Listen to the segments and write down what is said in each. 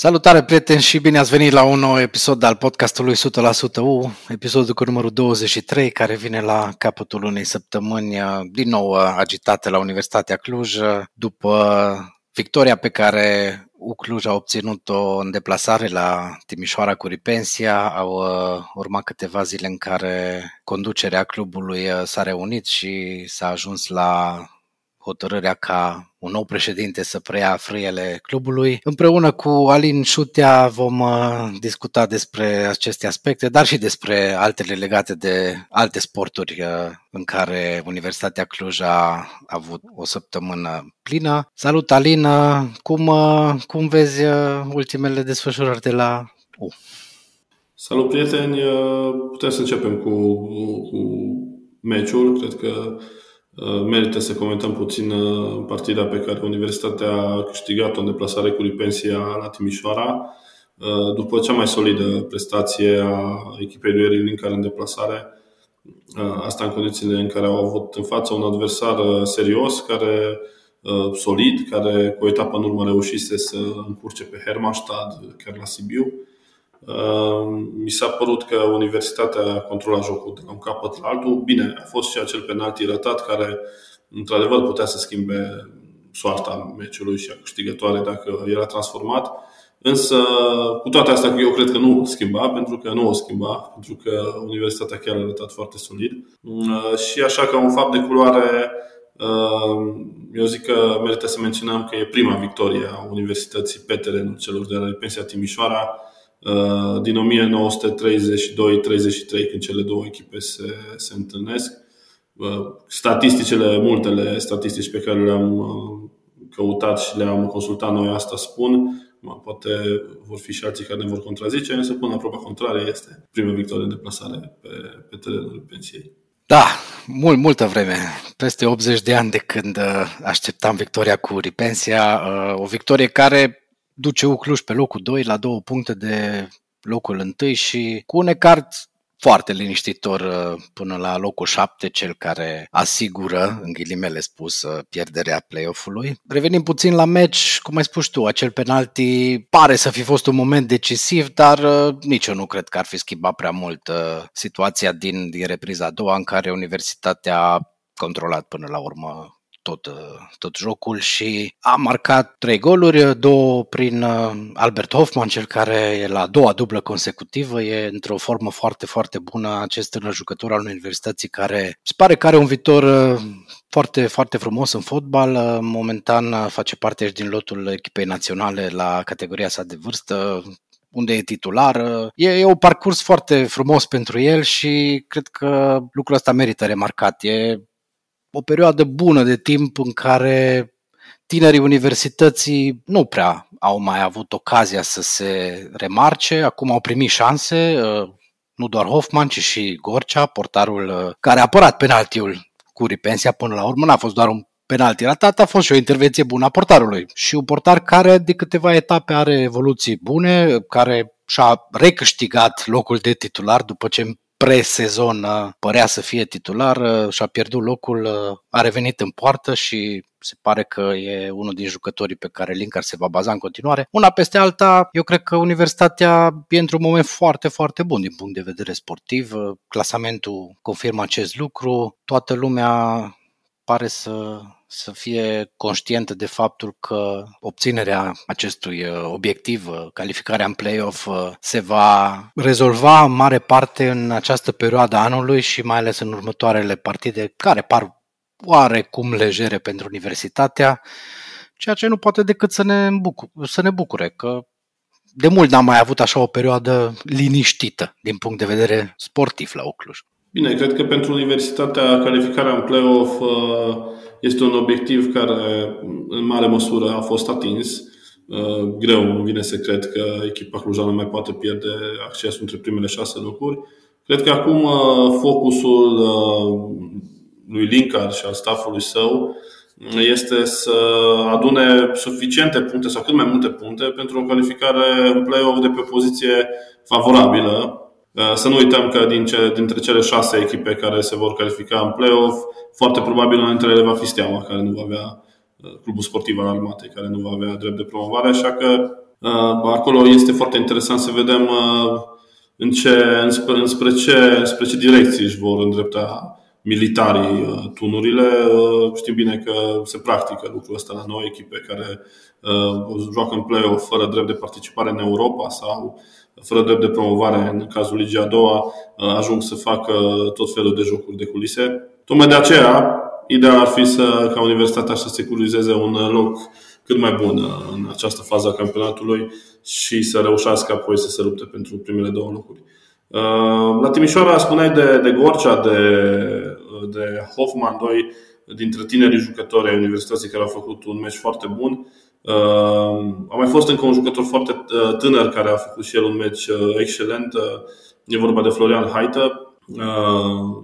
Salutare prieteni și bine ați venit la un nou episod al podcastului 100% U, episodul cu numărul 23 care vine la capătul unei săptămâni uh, din nou uh, agitate la Universitatea Cluj uh, după victoria pe care U Cluj a obținut-o în deplasare la Timișoara cu Ripensia. Au urmat câteva zile în care conducerea clubului s-a reunit și s-a ajuns la hotărârea ca un nou președinte să preia frâiele clubului. Împreună cu Alin Șutea vom uh, discuta despre aceste aspecte, dar și despre altele legate de alte sporturi uh, în care Universitatea Cluj a avut o săptămână plină. Salut Alin, cum, uh, cum vezi ultimele desfășurări de la U? Salut prieteni, putem să începem cu, cu meciul. Cred că Uh, merită să comentăm puțin uh, partida pe care Universitatea a câștigat-o în deplasare cu Lipensia la Timișoara. Uh, după cea mai solidă prestație a echipei lui Erin Linkar în deplasare, asta în condițiile în care au avut în față un adversar serios, care solid, care cu o etapă în urmă reușise să încurce pe Hermannstad, chiar la Sibiu. Ehm, mi s-a părut că Universitatea a controlat jocul de la un capăt la altul. Bine, a fost și acel penalti ratat care, într-adevăr, putea să schimbe soarta meciului și a câștigătoare dacă era transformat. Însă, cu toate astea, eu cred că nu schimba, pentru că nu o schimba, pentru că Universitatea chiar a arătat foarte solid. Ehm, și așa că un fapt de culoare, ehm, eu zic că merită să menționăm că e prima victorie a Universității pe terenul celor de la Pensia Timișoara, Uh, din 1932-33, când cele două echipe se, se întâlnesc. Uh, statisticile, multele statistici pe care le-am uh, căutat și le-am consultat noi asta spun, poate vor fi și alții care ne vor contrazice, însă până la proba contrarie este prima victorie de deplasare pe, pe terenul pensiei. Da, mult, multă vreme, peste 80 de ani de când așteptam victoria cu Ripensia, o victorie care duce Ucluș pe locul 2 la două puncte de locul 1 și cu un ecart foarte liniștitor uh, până la locul 7, cel care asigură, în ghilimele spus, uh, pierderea play-off-ului. Revenim puțin la meci, cum ai spus tu, acel penalti pare să fi fost un moment decisiv, dar uh, nici eu nu cred că ar fi schimbat prea mult situația din, din repriza a doua în care Universitatea a controlat până la urmă tot, uh, tot jocul și a marcat trei goluri, două prin uh, Albert Hoffman, cel care e la a doua dublă consecutivă, e într-o formă foarte, foarte bună acest tânăr jucător al universității care se pare că are un viitor uh, foarte, foarte frumos în fotbal. Momentan face parte din lotul echipei naționale la categoria sa de vârstă, unde e titular. E, e un parcurs foarte frumos pentru el și cred că lucrul ăsta merită remarcat. E o perioadă bună de timp în care tinerii universității nu prea au mai avut ocazia să se remarce, acum au primit șanse, uh, nu doar Hoffman, ci și Gorcea, portarul uh, care a apărat penaltiul cu Ripensia până la urmă, n-a fost doar un penalti ratat, a fost și o intervenție bună a portarului. Și un portar care de câteva etape are evoluții bune, care și-a recâștigat locul de titular după ce pre-sezon părea să fie titular, și-a pierdut locul, a revenit în poartă și se pare că e unul din jucătorii pe care Linkar se va baza în continuare. Una peste alta, eu cred că Universitatea e într-un moment foarte, foarte bun din punct de vedere sportiv. Clasamentul confirmă acest lucru. Toată lumea pare să să fie conștientă de faptul că obținerea acestui uh, obiectiv, uh, calificarea în play-off, uh, se va rezolva în mare parte în această perioadă anului și mai ales în următoarele partide care par oarecum legere pentru universitatea, ceea ce nu poate decât să ne, bucure, să ne bucure că de mult n-am mai avut așa o perioadă liniștită din punct de vedere sportiv la Ocluj. Bine, cred că pentru universitatea calificarea în play-off este un obiectiv care în mare măsură a fost atins. Uh, greu îmi vine să cred că echipa clujană mai poate pierde accesul între primele șase locuri. Cred că acum uh, focusul uh, lui Linkar și al staffului său este să adune suficiente puncte sau cât mai multe puncte pentru o calificare în play-off de pe o poziție favorabilă Uh, să nu uităm că din ce, dintre cele șase echipe care se vor califica în play-off, foarte probabil una dintre ele va fi Steaua, care nu va avea uh, clubul sportiv al armatei, care nu va avea drept de promovare, așa că Acolo este foarte interesant să vedem în ce, înspre, înspre, ce, înspre ce direcții își vor îndrepta militarii uh, tunurile. Uh, știm bine că se practică lucrul ăsta la noi, echipe care uh, joacă în play-off fără drept de participare în Europa sau fără drept de promovare în cazul Ligii a doua, ajung să facă tot felul de jocuri de culise. Tocmai de aceea, ideea ar fi să, ca universitatea să securizeze un loc cât mai bun în această fază a campionatului și să reușească apoi să se lupte pentru primele două locuri. Uh, la Timișoara spuneai de, de Gorcea, de, de Hoffman, doi dintre tinerii jucători ai Universității care au făcut un meci foarte bun. Uh, a mai fost încă un jucător foarte uh, tânăr care a făcut și el un meci excelent. E vorba de Florian Haită,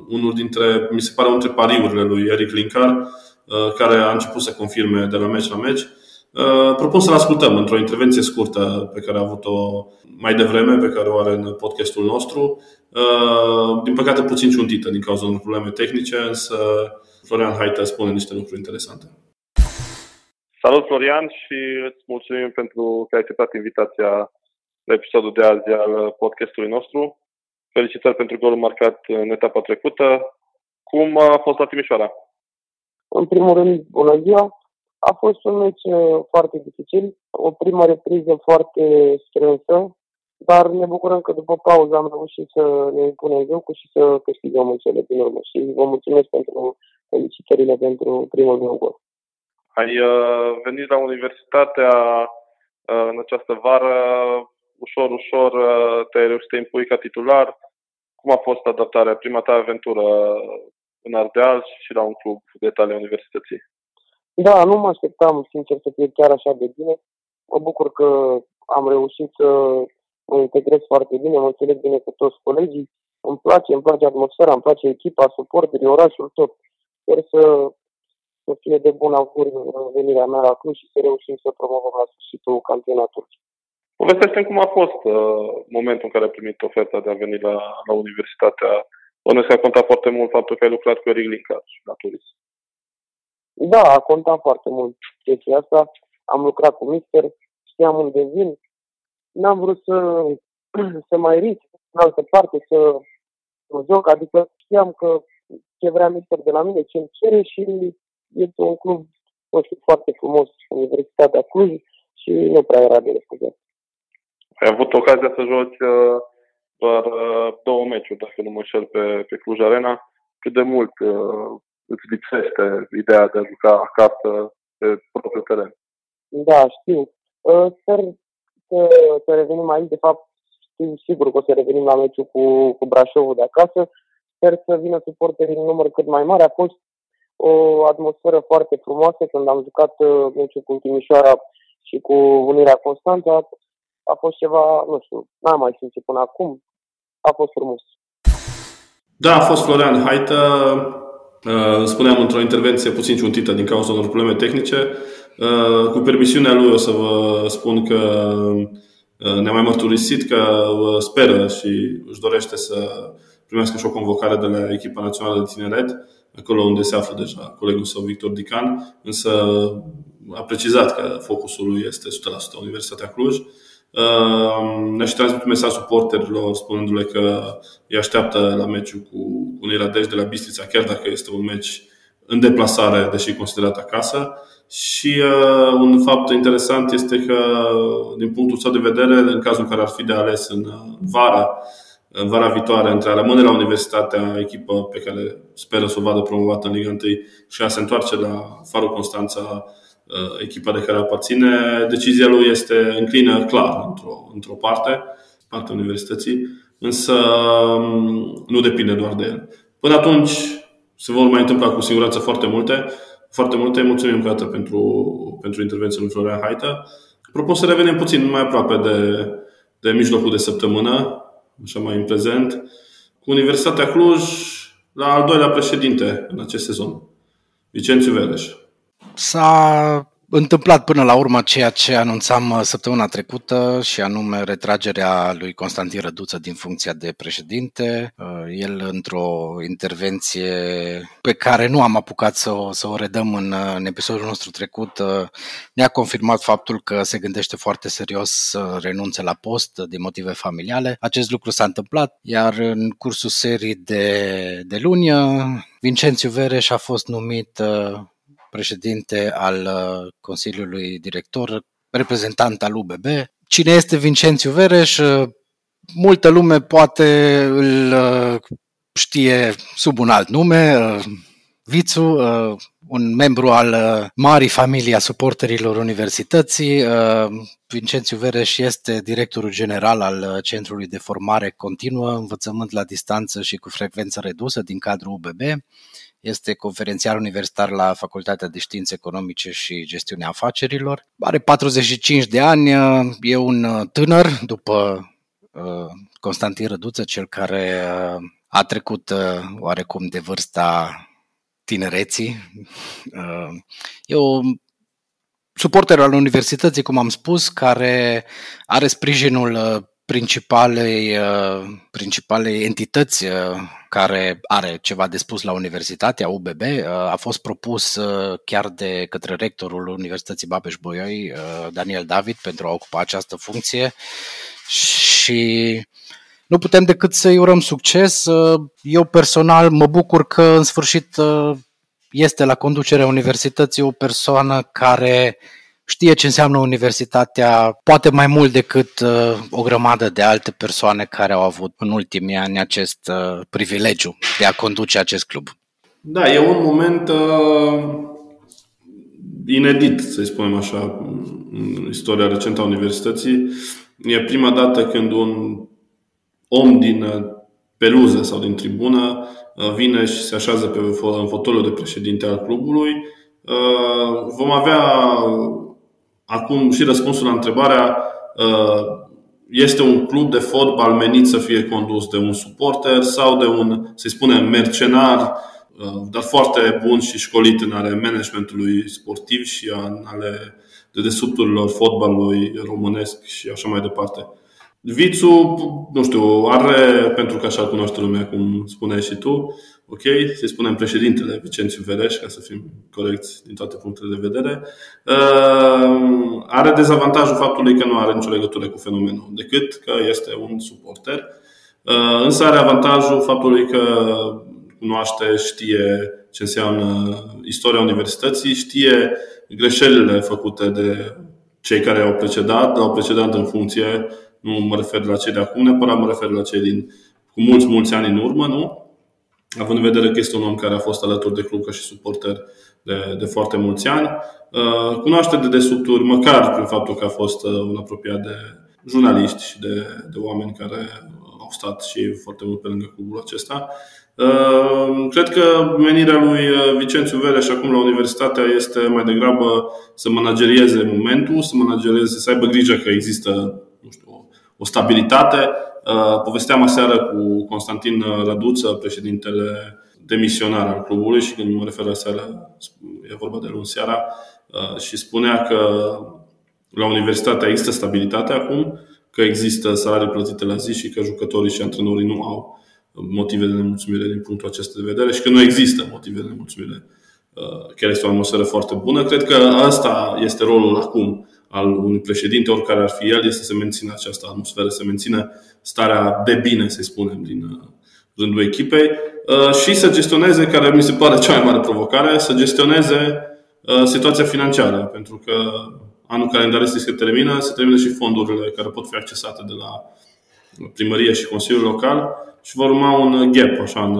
unul dintre, mi se pare, unul dintre pariurile lui Eric Linkar, care a început să confirme de la meci la meci. Uh, propun să-l ascultăm într-o intervenție scurtă pe care a avut-o mai devreme, pe care o are în podcastul nostru. Uh, din păcate puțin ciuntită din cauza unor probleme tehnice, însă Florian Haită spune niște lucruri interesante. Salut Florian și îți mulțumim pentru că ai acceptat invitația la episodul de azi al podcastului nostru. Felicitări pentru golul marcat în etapa trecută. Cum a fost la Timișoara? În primul rând, bună ziua! A fost un meci uh, foarte dificil, o primă repriză foarte strânsă, dar ne bucurăm că după pauză am reușit să ne impunem jocul și să câștigăm în cele din urmă. Și vă mulțumesc pentru felicitările pentru primul meu gol. Ai uh, venit la universitatea uh, în această vară, ușor, ușor uh, te-ai reușit să impui ca titular. Cum a fost adaptarea, prima ta aventură în Ardeal și la un club de tale universității? Da, nu mă așteptam, sincer, să fie chiar așa de bine. Mă bucur că am reușit să mă integrez foarte bine, mă înțeleg bine cu toți colegii. Îmi place, îmi place atmosfera, îmi place echipa, suporterii, orașul, tot. Sper să, să fie de bun augur venirea mea la Cluj și să reușim să promovăm la sfârșitul campionatului. Povestește cum a fost uh, momentul în care ai primit oferta de a veni la, la universitatea. Bănuiesc că a contat foarte mult faptul că ai lucrat cu Eric Linkar la turism. Da, a contat foarte mult chestia asta. Am lucrat cu Mister, știam unde vin. N-am vrut să, să mai risc în altă parte, să mă joc, adică știam că ce vrea Mister de la mine, ce îmi cere și este un club, nu știu, foarte frumos, Universitatea Cluj și nu prea era de refuzat. Ai avut ocazia să joci uh, doar uh, două meciuri, dacă nu mă înșel, pe, pe Cluj Arena. Cât de mult uh, îți lipsește ideea de a juca acasă pe propriul teren. Da, știu. Uh, sper să, să revenim aici. De fapt, știu sigur că o să revenim la meciul cu, cu Brașovul de acasă. Sper să vină suporterii în număr cât mai mare. A fost o atmosferă foarte frumoasă când am jucat uh, meciul cu Timișoara și cu Unirea Constanța. A fost ceva, nu știu, n-am mai simțit până acum. A fost frumos. Da, a fost Florian Haită, Uh, spuneam într-o intervenție puțin ciuntită din cauza unor probleme tehnice. Uh, cu permisiunea lui o să vă spun că uh, ne-a mai mărturisit că speră și își dorește să primească și o convocare de la echipa națională de tineret, acolo unde se află deja colegul său Victor Dican, însă a precizat că focusul lui este 100% Universitatea Cluj ne-a și transmit mesaj suporterilor spunându-le că îi așteaptă la meciul cu Unirea Dej de la Bistrița, chiar dacă este un meci în deplasare, deși considerat acasă. Și uh, un fapt interesant este că, din punctul său de vedere, în cazul în care ar fi de ales în vara, în vara viitoare, între a rămâne la universitatea, echipă pe care speră să o vadă promovată în Liga 1 și a se întoarce la Farul Constanța, Uh, echipa de care aparține, decizia lui este înclină clar într-o, într-o parte, partea universității, însă um, nu depinde doar de el. Până atunci se vor mai întâmpla cu siguranță foarte multe. Foarte multe. Mulțumim încă dată pentru, pentru intervenția lui Florian Haită. Propun să revenim puțin mai aproape de, de mijlocul de săptămână, așa mai în prezent, cu Universitatea Cluj la al doilea președinte în acest sezon, Vicențiu Vereș. S-a întâmplat până la urmă ceea ce anunțam uh, săptămâna trecută și anume retragerea lui Constantin Răduță din funcția de președinte. Uh, el într-o intervenție pe care nu am apucat să o, să o redăm în, uh, în episodul nostru trecut, ne-a confirmat faptul că se gândește foarte serios să renunțe la post din motive familiale. Acest lucru s-a întâmplat, iar în cursul serii de, de luni, Vincențiu Vereș a fost numit președinte al uh, Consiliului Director, reprezentant al UBB. Cine este Vincențiu Vereș? Uh, multă lume poate îl uh, știe sub un alt nume, Vițu, un membru al marii familii a suporterilor universității. Vincențiu Vereș este directorul general al Centrului de Formare Continuă, învățământ la distanță și cu frecvență redusă din cadrul UBB. Este conferențiar universitar la Facultatea de Științe Economice și Gestiunea Afacerilor. Are 45 de ani, e un tânăr după uh, Constantin Răduță, cel care uh, a trecut uh, oarecum de vârsta tinereții. E o suporter al universității, cum am spus, care are sprijinul principalei, uh, principalei entități uh, care are ceva de spus la Universitatea UBB. Uh, a fost propus chiar de către rectorul Universității Babeș-Bolyai, Daniel David, pentru a ocupa această funcție și nu putem decât să-i urăm succes. Eu personal mă bucur că în sfârșit este la conducerea universității o persoană care știe ce înseamnă universitatea, poate mai mult decât uh, o grămadă de alte persoane care au avut în ultimii ani acest uh, privilegiu de a conduce acest club. Da, e un moment uh, inedit, să spunem așa, în istoria recentă a universității. E prima dată când un om din uh, peluză sau din tribună uh, vine și se așează pe, în fotoliul de președinte al clubului. Uh, vom avea Acum și răspunsul la întrebarea uh, este un club de fotbal menit să fie condus de un suporter sau de un, să spunem, mercenar, uh, dar foarte bun și școlit în ale managementului sportiv și în ale dedesubturilor fotbalului românesc și așa mai departe. Vițu, nu știu, are, pentru că așa cunoaște lumea, cum spuneai și tu, ok, să-i spunem președintele Vicențiu Vereș, ca să fim corecți din toate punctele de vedere, uh, are dezavantajul faptului că nu are nicio legătură cu fenomenul, decât că este un suporter. Uh, însă are avantajul faptului că cunoaște, știe ce înseamnă istoria universității, știe greșelile făcute de cei care au precedat, au precedat în funcție, nu mă refer la cei de acum, neapărat mă refer la cei din cu mulți, mulți ani în urmă, nu? având în vedere că este un om care a fost alături de club ca și suporter de, de foarte mulți ani. Uh, cunoaște de desubturi, măcar prin faptul că a fost uh, un apropiat de jurnaliști și de, de oameni care au stat și foarte mult pe lângă clubul acesta. Uh, cred că menirea lui Vicențiu Vereș acum la universitatea este mai degrabă să managerieze momentul, să managerieze, să aibă grijă că există nu știu, o stabilitate, Uh, povesteam aseară cu Constantin Răduță, președintele demisionar al clubului și când mă refer la seară, e vorba de luni seara, uh, și spunea că la universitate există stabilitate acum, că există salarii plătite la zi și că jucătorii și antrenorii nu au motive de nemulțumire din punctul acesta de vedere și că nu există motive de nemulțumire. Uh, chiar este o atmosferă foarte bună. Cred că asta este rolul acum al unui președinte, oricare ar fi el, este să mențină această atmosferă, să mențină starea de bine, să spunem, din uh, rândul echipei uh, și să gestioneze, care mi se pare cea mai mare provocare, să gestioneze uh, situația financiară, pentru că anul calendaristic se termină, se termină și fondurile care pot fi accesate de la primărie și Consiliul Local și vor urma un gap așa, în,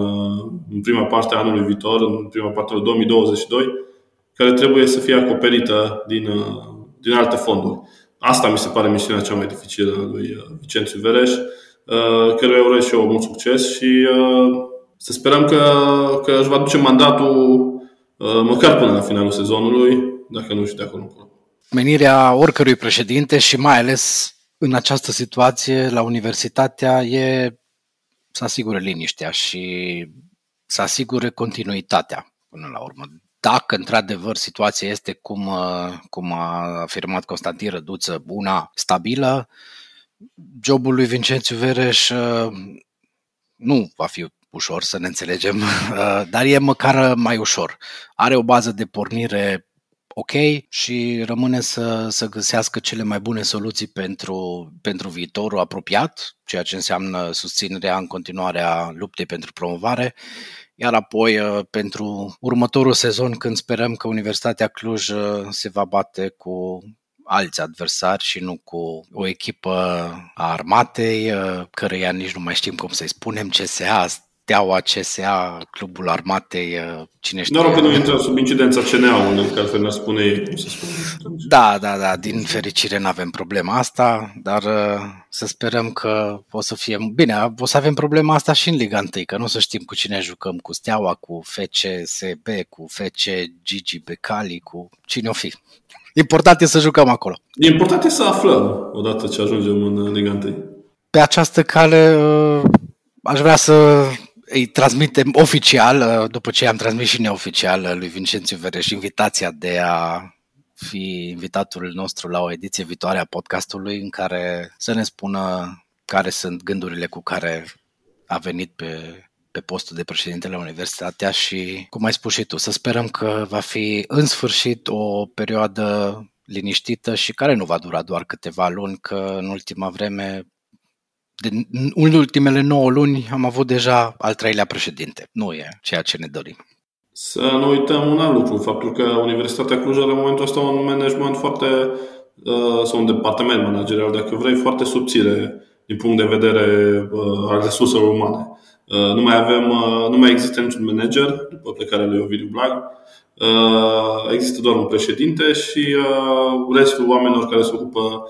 în prima parte a anului viitor, în prima parte a 2022, care trebuie să fie acoperită din, din alte fonduri. Asta mi se pare misiunea cea mai dificilă a lui uh, Vicențiu Vereș, uh, căruia urez și eu mult succes și uh, să sperăm că, că își va duce mandatul măcar până la finalul sezonului, dacă nu și de acolo încolo. Menirea oricărui președinte și mai ales în această situație la universitatea e să asigure liniștea și să asigure continuitatea până la urmă. dacă într-adevăr situația este cum, uh, cum a afirmat Constantin Răduță, una stabilă, jobul lui Vincențiu Vereș uh, nu va fi ușor, să ne înțelegem, uh, dar e măcar mai ușor. Are o bază de pornire ok și rămâne să, să găsească cele mai bune soluții pentru, pentru viitorul apropiat, ceea ce înseamnă susținerea în continuare a luptei pentru promovare, iar apoi uh, pentru următorul sezon când sperăm că Universitatea Cluj uh, se va bate cu alți adversari și nu cu o echipă a armatei, uh, căreia nici nu mai știm cum să-i spunem, CSA, Steaua, CSA, Clubul Armatei, cine știe. Doar că nu intră sub incidența CNA-ului, în care ne spune ei, cum se spune. Da, da, da, din fericire nu avem problema asta, dar să sperăm că o să fie... Bine, o să avem problema asta și în Liga 1, că nu să știm cu cine jucăm, cu Steaua, cu FCSB, cu FC Gigi Becali, cu cine o fi. Important e să jucăm acolo. Important e să aflăm odată ce ajungem în Liga 1. Pe această cale aș vrea să îi transmitem oficial, după ce am transmis și neoficial lui Vincențiu Vereș invitația de a fi invitatul nostru la o ediție viitoare a podcastului în care să ne spună care sunt gândurile cu care a venit pe, pe postul de președinte la Universitatea și, cum ai spus și tu, să sperăm că va fi în sfârșit o perioadă liniștită și care nu va dura doar câteva luni, că în ultima vreme de, în ultimele 9 luni am avut deja al treilea președinte. Nu e ceea ce ne dorim. Să nu uităm un alt lucru, faptul că Universitatea Cluj are în momentul ăsta un management foarte, uh, sau un departament managerial, dacă vrei, foarte subțire din punct de vedere uh, al resurselor umane. Uh, nu mai avem, nu mai există niciun manager după plecarea lui Ovidiu Blag. Există doar un președinte și restul oamenilor care se ocupă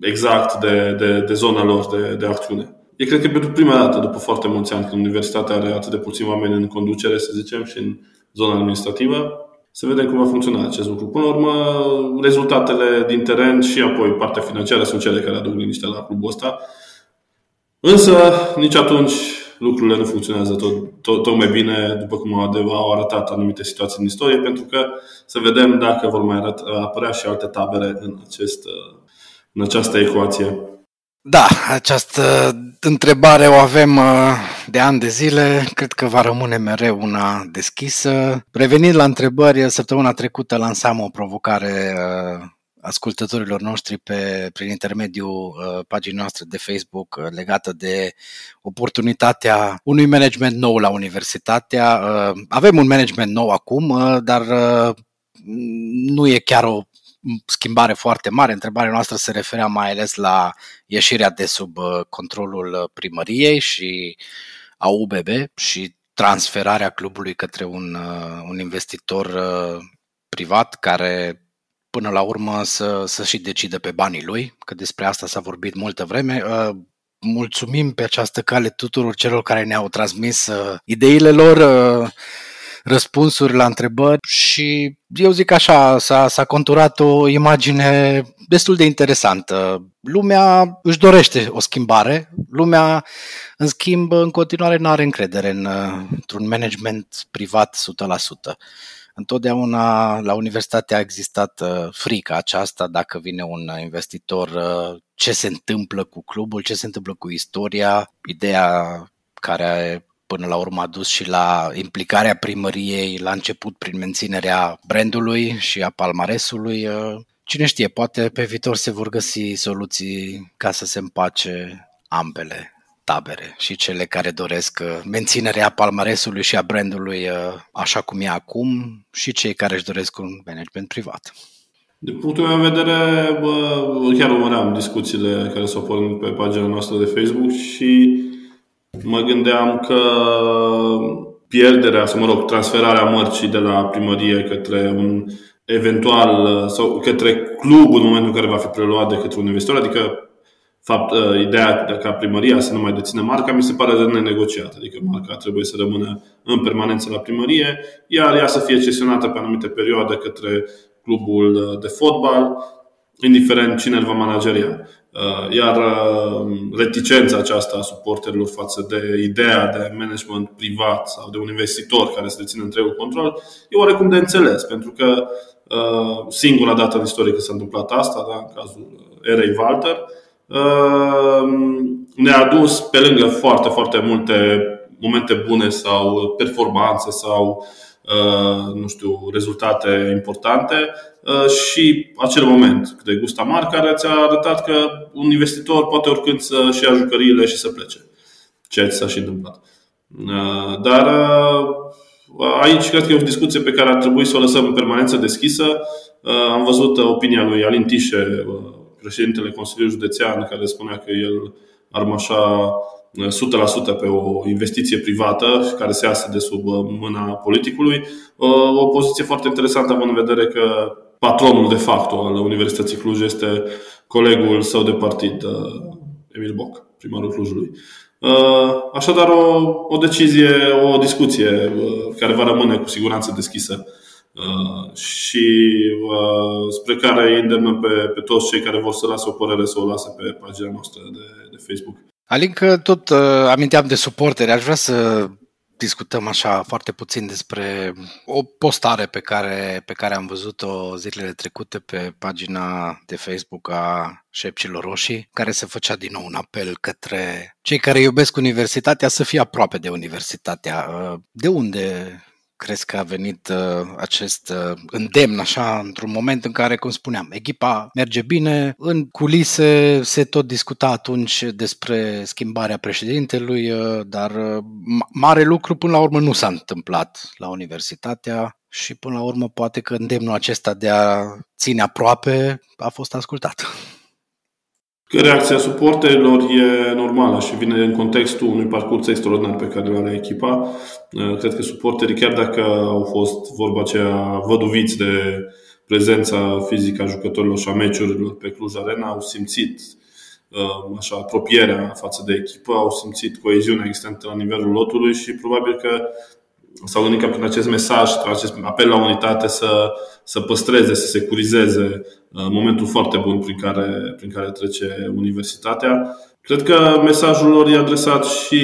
exact de, de, de zona lor de, de acțiune. E cred că pentru prima dată, după foarte mulți ani, când universitatea are atât de puțini oameni în conducere, să zicem, și în zona administrativă, să vedem cum va funcționa acest lucru. Până la urmă, rezultatele din teren și apoi partea financiară sunt cele care aduc liniște la clubul ăsta. Însă, nici atunci lucrurile nu funcționează tot, tot, tot mai bine, după cum au arătat anumite situații în istorie, pentru că să vedem dacă vor mai apărea și alte tabere în, acest, în această ecuație. Da, această întrebare o avem uh, de ani de zile, cred că va rămâne mereu una deschisă. Revenind la întrebări, săptămâna trecută lansam o provocare uh, ascultătorilor noștri pe, prin intermediul uh, paginii noastre de Facebook legată de oportunitatea unui management nou la universitatea. Avem un management nou acum, dar nu e chiar o schimbare foarte mare. Întrebarea noastră se referea mai ales la ieșirea de sub uh, controlul uh, primăriei și a UBB și transferarea clubului către un, uh, un investitor privat care până la urmă să, să și decide pe banii lui, că despre asta s-a vorbit multă vreme. Mulțumim pe această cale tuturor celor care ne-au transmis ideile lor răspunsuri la întrebări și eu zic așa, s-a, s-a conturat o imagine destul de interesantă. Lumea își dorește o schimbare, lumea în schimb în continuare nu are încredere în, într-un management privat 100%. Întotdeauna la universitate a existat uh, frica aceasta dacă vine un investitor, uh, ce se întâmplă cu clubul, ce se întâmplă cu istoria, ideea care până la urmă a dus și la implicarea primăriei la început prin menținerea brandului și a palmaresului. Uh, cine știe, poate pe viitor se vor găsi soluții ca să se împace ambele tabere și cele care doresc uh, menținerea palmaresului și a brandului uh, așa cum e acum și cei care își doresc un management privat. Din punctul meu de vedere, bă, chiar urmăream discuțiile care s-au pornit pe pagina noastră de Facebook și Mă gândeam că pierderea, sau mă rog, transferarea mărcii de la primărie către un eventual sau către club în momentul în care va fi preluat de către un investitor, adică fapt, ă, ideea de ca primăria să nu mai dețină marca mi se pare de nenegociat. Adică marca trebuie să rămână în permanență la primărie, iar ea să fie cesionată pe anumite perioade către clubul de fotbal, indiferent cine îl va manageria. Iar reticența aceasta a suporterilor față de ideea de management privat sau de un investitor care să dețină întregul control e oarecum de înțeles, pentru că singura dată în istorie că s-a întâmplat asta, da, în cazul erei Walter, ne-a adus pe lângă foarte, foarte multe momente bune sau performanțe sau uh, nu știu, rezultate importante uh, și acel moment de gust amar care ți-a arătat că un investitor poate oricând să-și ia jucăriile și să plece. Ceea ce s-a și întâmplat. Uh, dar aici cred că e o discuție pe care ar trebui să o lăsăm în permanență deschisă. Am văzut opinia lui Alin Tișe, președintele Consiliului Județean, care spunea că el ar mașa 100% pe o investiție privată care se iasă de sub uh, mâna politicului. Uh, o poziție foarte interesantă având în vedere că patronul de facto al Universității Cluj este colegul său de partid, uh, Emil Boc, primarul Clujului. Așadar, o, o decizie, o discuție care va rămâne cu siguranță deschisă și spre care îi îndemnăm pe, pe toți cei care vor să lasă o părere să o lasă pe pagina noastră de, de Facebook. Alin, că tot uh, aminteam de suporteri, aș vrea să discutăm așa foarte puțin despre o postare pe care, pe care am văzut-o zilele trecute pe pagina de Facebook a Șepcilor Roșii, care se făcea din nou un apel către cei care iubesc universitatea să fie aproape de universitatea. Uh, de unde crezi că a venit uh, acest uh, îndemn așa într-un moment în care, cum spuneam, echipa merge bine, în culise se tot discuta atunci despre schimbarea președintelui, uh, dar uh, mare lucru până la urmă nu s-a întâmplat la universitatea și până la urmă poate că îndemnul acesta de a ține aproape a fost ascultat. Că reacția suporterilor e normală și vine în contextul unui parcurs extraordinar pe care îl are echipa. Uh, cred că suporterii, chiar dacă au fost vorba aceea văduviți de prezența fizică a jucătorilor și a meciurilor pe Cluj Arena, au simțit uh, așa, apropierea față de echipă, au simțit coeziunea existentă la nivelul lotului și probabil că s-au gândit că prin acest mesaj, prin acest apel la unitate să, să păstreze, să securizeze uh, momentul foarte bun prin care, prin care trece universitatea. Cred că mesajul lor e adresat și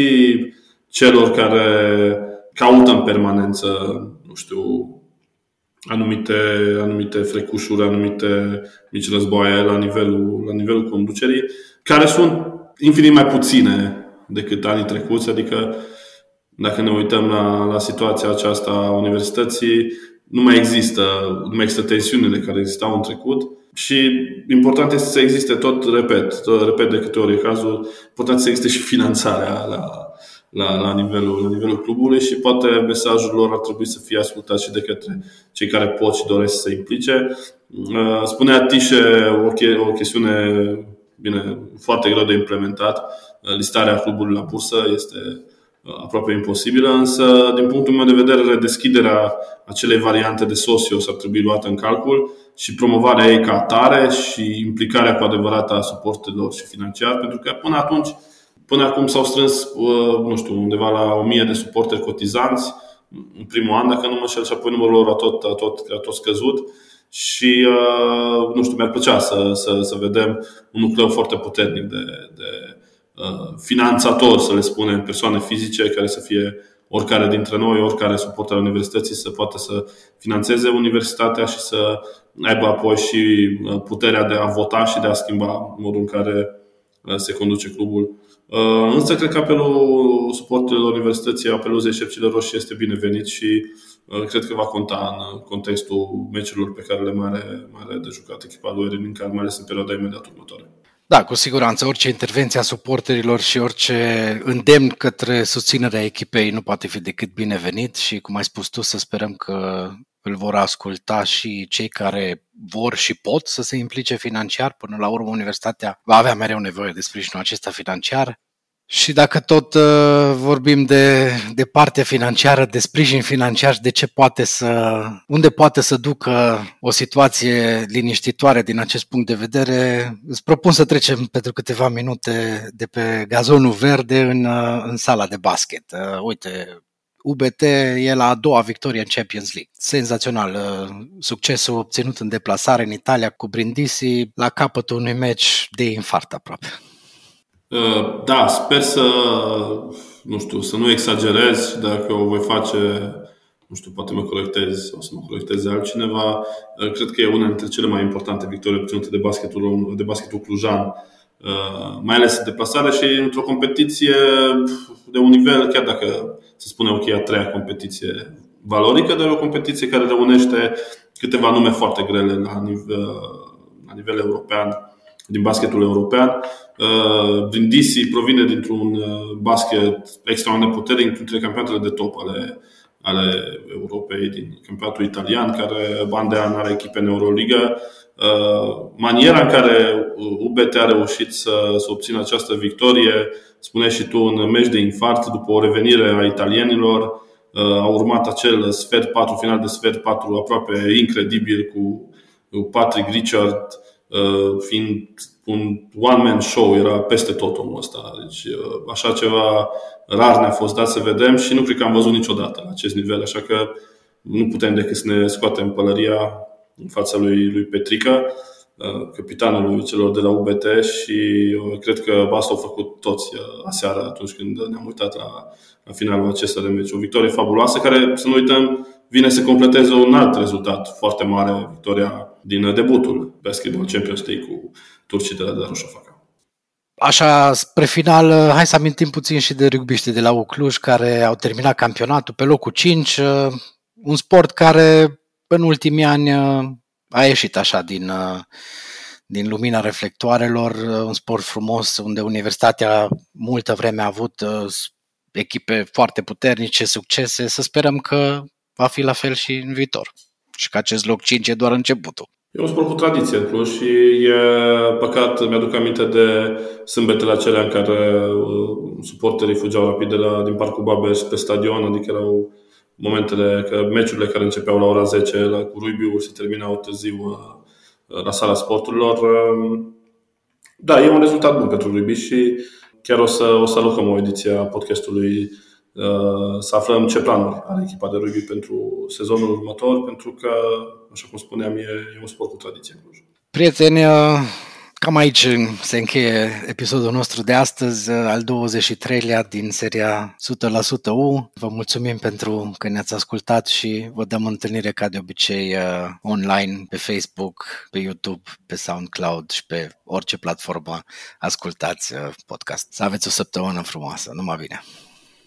celor care caută în permanență, nu știu, anumite, anumite frecușuri, anumite mici războaie la nivelul, la nivelul conducerii, care sunt infinit mai puține decât anii trecuți, adică dacă ne uităm la, la situația aceasta a universității, nu mai există, nu mai există tensiunile care existau în trecut și important este să existe tot, repet, tot, repet de câte ori e cazul, important să existe și finanțarea la, la, la, nivelul, la nivelul clubului și poate mesajul lor ar trebui să fie ascultat și de către cei care pot și doresc să se implice. Uh, spunea Tișe o, o chestiune bine, foarte greu de implementat. Uh, listarea clubului la bursă este aproape imposibilă, însă, din punctul meu de vedere, redeschiderea acelei variante de socio s-ar trebui luată în calcul și promovarea ei ca atare și implicarea cu adevărat a suportelor și financiar, pentru că până atunci, până acum s-au strâns, uh, nu știu, undeva la 1000 de suporteri cotizanți în primul an, dacă nu mă șel, și apoi numărul lor a tot, a tot, a tot scăzut. Și, uh, nu știu, mi-ar plăcea să, să, să vedem un nucleu foarte puternic de, de Uh, finanțator, să le spunem, persoane fizice care să fie oricare dintre noi, oricare suporter al universității să poată să financeze universitatea și să aibă apoi și uh, puterea de a vota și de a schimba modul în care uh, se conduce clubul. Însă cred că apelul suporterilor universității, apelul Zeșepcile Roșii este binevenit și cred că va conta în contextul meciurilor pe care le mai are, mai are de jucat echipa lui Erin, mai ales în perioada imediat următoare. Da, cu siguranță. Orice intervenție a suporterilor și orice îndemn către susținerea echipei nu poate fi decât binevenit și, cum ai spus tu, să sperăm că îl vor asculta și cei care vor și pot să se implice financiar. Până la urmă, universitatea va avea mereu nevoie de sprijinul acesta financiar și dacă tot uh, vorbim de, de parte financiară, de sprijin financiar, de ce poate să, unde poate să ducă o situație liniștitoare din acest punct de vedere, îți propun să trecem pentru câteva minute de pe gazonul verde în, uh, în sala de basket. Uh, uite, UBT e la a doua victorie în Champions League. Senzațional succesul obținut în deplasare în Italia cu Brindisi la capătul unui meci de infart aproape. Da, sper să, nu știu, să nu exagerez dacă o voi face nu știu, poate mă colectez sau să mă colecteze altcineva. Cred că e una dintre cele mai importante victorii obținute de basketul, de basketul clujan, mai ales în deplasare și într-o competiție de un nivel, chiar dacă se spune ok, a treia competiție valorică, dar e o competiție care reunește câteva nume foarte grele la nivel, la nivel european, din basketul european. Brindisi provine dintr-un basket extraordinar de puternic, dintre campionatele de top ale ale Europei din campionatul italian, care an de an are echipe în Euroliga. Uh, maniera în care UBT a reușit să, să obțină această victorie, spune și tu, un meci de infart după o revenire a italienilor, uh, a urmat acel sfert 4, final de sfert 4 aproape incredibil cu Patrick Richard uh, fiind un one-man show, era peste tot omul ăsta. Deci așa ceva rar ne-a fost dat să vedem și nu cred că am văzut niciodată la acest nivel, așa că nu putem decât să ne scoatem pălăria în fața lui, lui Petrica, uh, capitanul celor de la UBT și uh, cred că asta au făcut toți uh, aseară atunci când ne-am uitat la, la finalul acesta de meci. O victorie fabuloasă care, să nu uităm, vine să completeze un alt rezultat foarte mare, victoria din debutul Basketball Champions League cu turcii de la Darușafaka. Așa, spre final, hai să amintim puțin și de rugbiștii de la Ucluj care au terminat campionatul pe locul 5, un sport care în ultimii ani a ieșit așa din, din lumina reflectoarelor, un sport frumos unde universitatea multă vreme a avut echipe foarte puternice, succese, să sperăm că va fi la fel și în viitor și că acest loc 5 e doar începutul. E un sport cu tradiție în Cluj și e păcat, mi-aduc aminte de sâmbetele acelea în care uh, suporterii fugeau rapid de la, din Parcul Babes pe stadion, adică erau momentele, că meciurile care începeau la ora 10 la, cu rugby se terminau târziu uh, la sala sporturilor. Um, da, e un rezultat bun pentru rugby și chiar o să, o să alucăm o ediție a podcastului Uh, să aflăm ce planuri are echipa de rugby pentru sezonul următor, pentru că, așa cum spuneam, e, e un sport cu tradiție în Cluj. Prieteni, uh, cam aici se încheie episodul nostru de astăzi, uh, al 23-lea din seria 100% U. Vă mulțumim pentru că ne-ați ascultat și vă dăm întâlnire ca de obicei online pe Facebook, pe YouTube, pe SoundCloud și pe orice platformă ascultați podcast. Să aveți o săptămână frumoasă. Numai bine!